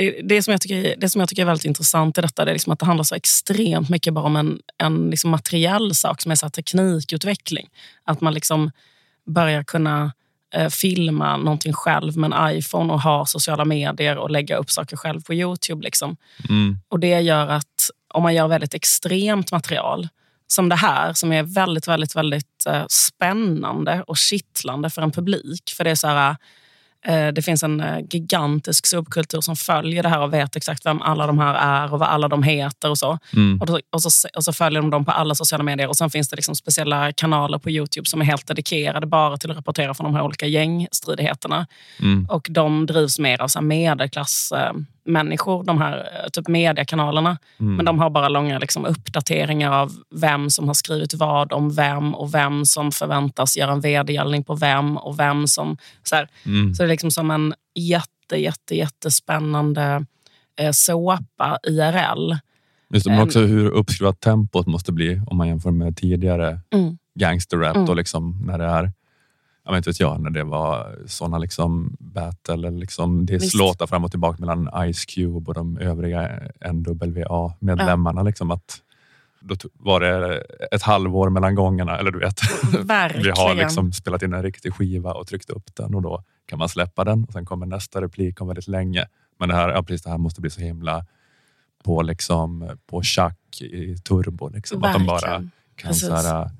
det, det, som jag tycker, det som jag tycker är väldigt intressant i detta det är liksom att det handlar så extremt mycket bara om en, en liksom materiell sak som är så teknikutveckling. Att man liksom börjar kunna eh, filma någonting själv med en iPhone och ha sociala medier och lägga upp saker själv på Youtube. Liksom. Mm. Och Det gör att om man gör väldigt extremt material som det här, som är väldigt, väldigt, väldigt eh, spännande och kittlande för en publik. För det är så här, det finns en eh, gigantisk subkultur som följer det här och vet exakt vem alla de här är och vad alla de heter och så. Mm. Och, då, och, så, och så följer de dem på alla sociala medier. Och Sen finns det liksom speciella kanaler på Youtube som är helt dedikerade bara till att rapportera från de här olika gängstridigheterna. Mm. Och de drivs mer av så här medelklassmänniskor, de här eh, typ mediekanalerna. Mm. Men de har bara långa liksom, uppdateringar av vem som har skrivit vad om vem och vem som förväntas göra en vedergällning på vem och vem som... Så. Mm. så det är liksom som en jätte, jätte, jättespännande eh, såpa IRL. Just det, men också hur uppskruvat tempot måste bli om man jämför med tidigare Mm. gangsterrap. Mm. Liksom när det är, jag vet inte jag, när det var såna liksom battle, liksom det Visst. låtar fram och tillbaka mellan Ice Cube och de övriga NWA-medlemmarna. Liksom att då var det ett halvår mellan gångerna. Eller du vet, Verkligen. vi har liksom spelat in en riktig skiva och tryckt upp den och då kan man släppa den och sen kommer nästa replik om väldigt länge. Men det här, ja, precis, det här måste bli så himla på, liksom, på tjack i turbo. Liksom. Att de bara kan Precis. så här,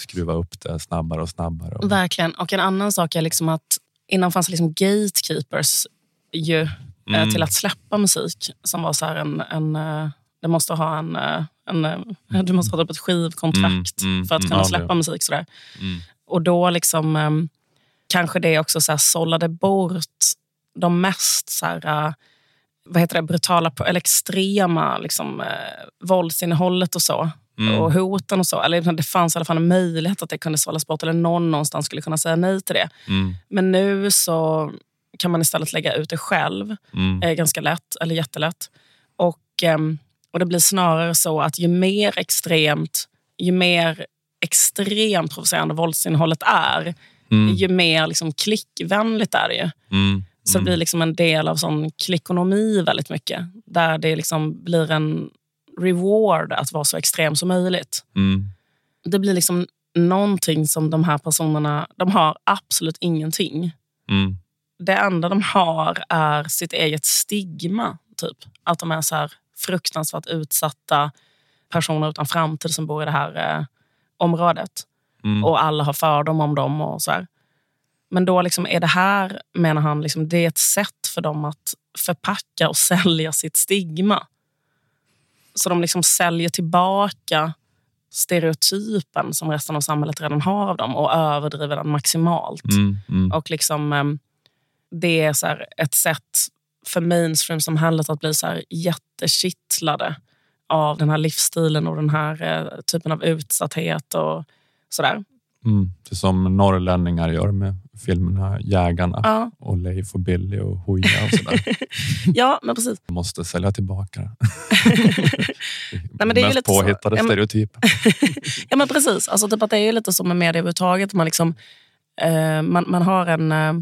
skruva upp det snabbare och snabbare. Verkligen. Och en annan sak är liksom att innan fanns det liksom gatekeepers ju, eh, Mm. till att släppa musik. Som var så här en... en eh, det måste ha en, eh, en, du måste ha typ ett skivkontrakt Mm, mm, för att mm, kunna ja, släppa det- musik. Sådär. Mm. Och då liksom, eh, kanske det också så här sållade bort de mest så här, vad heter det, brutala, eller extrema liksom, eh, våldsinnehållet och så. Mm. Och hoten och så. Eller liksom, det fanns i alla fall en möjlighet att det kunde sållas bort. Eller någon någonstans skulle kunna säga nej till det. Mm. Men nu så kan man istället lägga ut det själv. Mm. Eh, ganska lätt, eller jättelätt. Och, ehm, och det blir snarare så att ju mer extremt, ju mer extremt provocerande våldsinnehållet är, Mm. ju mer liksom klickvänligt är det ju. Mm. Så det Mm. blir liksom en del av sån klickonomi väldigt mycket. Där det liksom blir en reward att vara så extrem som möjligt. Mm. Det blir liksom någonting som de här personerna, de har absolut ingenting. Mm. Det enda de har är sitt eget stigma. typ. Att de är så här fruktansvärt utsatta personer utan framtid som bor i det här eh, området. Mm. Och alla har fördom om dem. och så här. Men då liksom är det här, menar han, liksom, det är ett sätt för dem att förpacka och sälja sitt stigma. Så de liksom säljer tillbaka stereotypen som resten av samhället redan har av dem och överdriver den maximalt. Mm. Mm. Och liksom, eh, det är så ett sätt för mainstream-samhället att bli så här jättekittlade av den här livsstilen och den här eh, typen av utsatthet och sådär. Mm. Det som norrlänningar gör med filmerna Jägarna Ja, och Leif och Billy och Hooja och sådär. ja men precis. De måste sälja tillbaka det. Nej, men det är ju Mest lite så. påhittade Ja, men- stereotyper. Ja, men precis. Alltså, typ att det är ju lite som med media överhuvudtaget. Man, liksom, eh, man, man, har en, eh,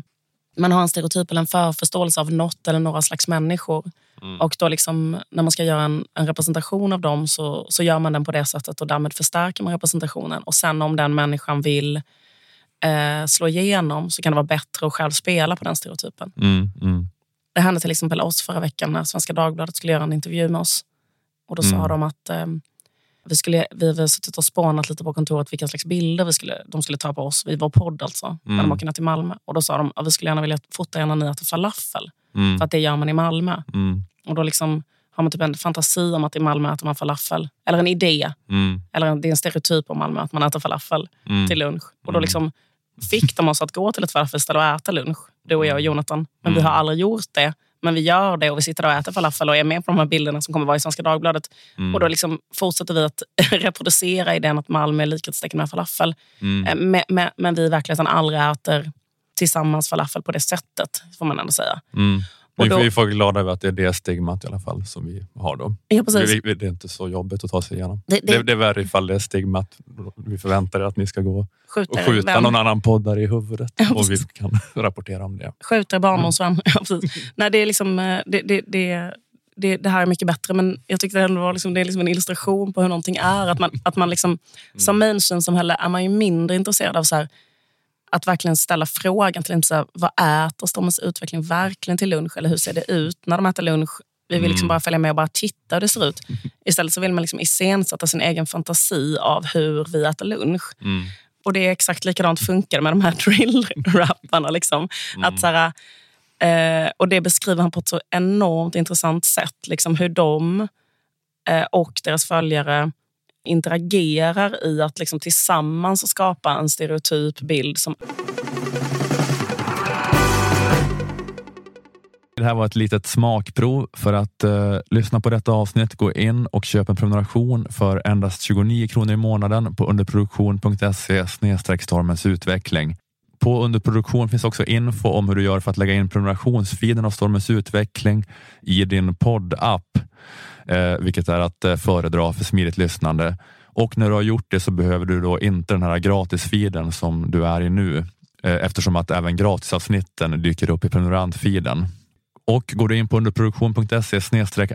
man har en stereotyp eller en förförståelse av något eller några slags människor. Mm. Och då liksom, när man ska göra en, en representation av dem så, så gör man den på det sättet och därmed förstärker man representationen. Och sen om den människan vill eh, slå igenom så kan det vara bättre att själv spela på den stereotypen. Mm. Mm. Det hände till exempel oss förra veckan när Svenska Dagbladet skulle göra en intervju med oss. Och Då Mm. sa de att eh, vi, skulle, vi hade suttit och spånat lite på kontoret vilka slags bilder vi skulle, de skulle ta på oss vid vår podd. Alltså, när Mm. de åker ner till Malmö. Och Då sa de att vi skulle gärna vilja fota när ni äter falafel. Mm. För att det gör man i Malmö. Mm. Och Då liksom har man typ en fantasi om att i Malmö äter man falafel. Eller en idé. Mm. Eller en, det är en stereotyp om Malmö att man äter falafel Mm. till lunch. Och då Mm. liksom fick de oss att gå till ett falafelställe och äta lunch. Du och jag och Jonathan. Men vi Mm. har aldrig gjort det. Men vi gör det och vi sitter där och äter falafel och är med på de här bilderna som kommer vara i Svenska Dagbladet. Mm. Och då liksom fortsätter vi att reproducera idén att Malmö är likhetstecken med falafel. Mm. Eh, Men, men, men vi i verkligheten aldrig äter tillsammans falafel på det sättet, får man ändå säga. Mm. Vi, då- vi får vara glada över att det är det stigmat i alla fall som vi har då. Ja, precis. Vi, det är inte så jobbigt att ta sig igenom. Det, Det, det, det är värre ifall det är stigmat. Vi förväntar er att ni ska gå och skjuter, skjuta vem? någon annan poddare i huvudet Ja, och vi kan rapportera om det. skjuter barndomsvän. Ja, precis. Nej, det, är liksom, eh, det, det, det, det, det här är mycket bättre, men jag tyckte det ändå var liksom, det är liksom en illustration på hur någonting är. Att man, att man liksom, Som mainstream-samhälle är man ju mindre intresserad av så här, att verkligen ställa frågan till så här, vad äter Stormens utveckling verkligen till lunch? Eller hur ser det ut när de äter lunch? Vi vill liksom Mm. bara följa med och bara titta hur det ser ut. Istället så vill man liksom iscensätta sin egen fantasi av hur vi äter lunch. Mm. Och det är exakt likadant funkar med de här drill-rapparna. Liksom. Mm. Att så här, eh, och det beskriver han på ett så enormt intressant sätt. Liksom hur de eh, och deras följare interagerar i att liksom tillsammans skapa en stereotyp bild som Det här var ett litet smakprov. För att eh, lyssna på detta avsnitt, gå in och köp en prenumeration för endast 29 kronor i månaden på underproduktion.se stormens utveckling. På underproduktion finns också info om hur du gör för att lägga in prenumerationsfiden av Stormens utveckling i din poddapp, eh, vilket är att eh, föredra för smidigt lyssnande. Och när du har gjort det så behöver du då inte den här gratisfiden som du är i nu, eh, eftersom att även gratisavsnitten dyker upp i prenumerantfiden. Och går du in på underproduktion.se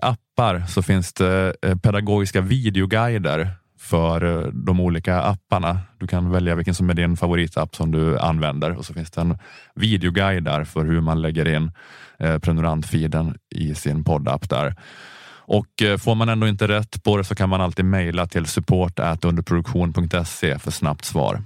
appar så finns det eh, pedagogiska videoguider för eh, de olika apparna. Du kan välja vilken som är din favoritapp som du använder och så finns det en videoguide där för hur man lägger in eh, prenumerantfiden i sin poddapp där. Och eh, får man ändå inte rätt på det så kan man alltid mejla till support underproduktion.se för snabbt svar.